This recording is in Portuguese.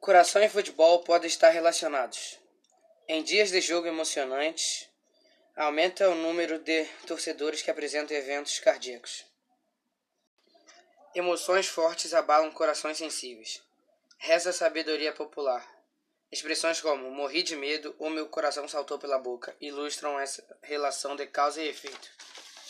Coração e futebol podem estar relacionados. Em dias de jogo emocionantes, aumenta o número de torcedores que apresentam eventos cardíacos. Emoções fortes abalam corações sensíveis. Reza a sabedoria popular. Expressões como morri de medo ou meu coração saltou pela boca ilustram essa relação de causa e efeito.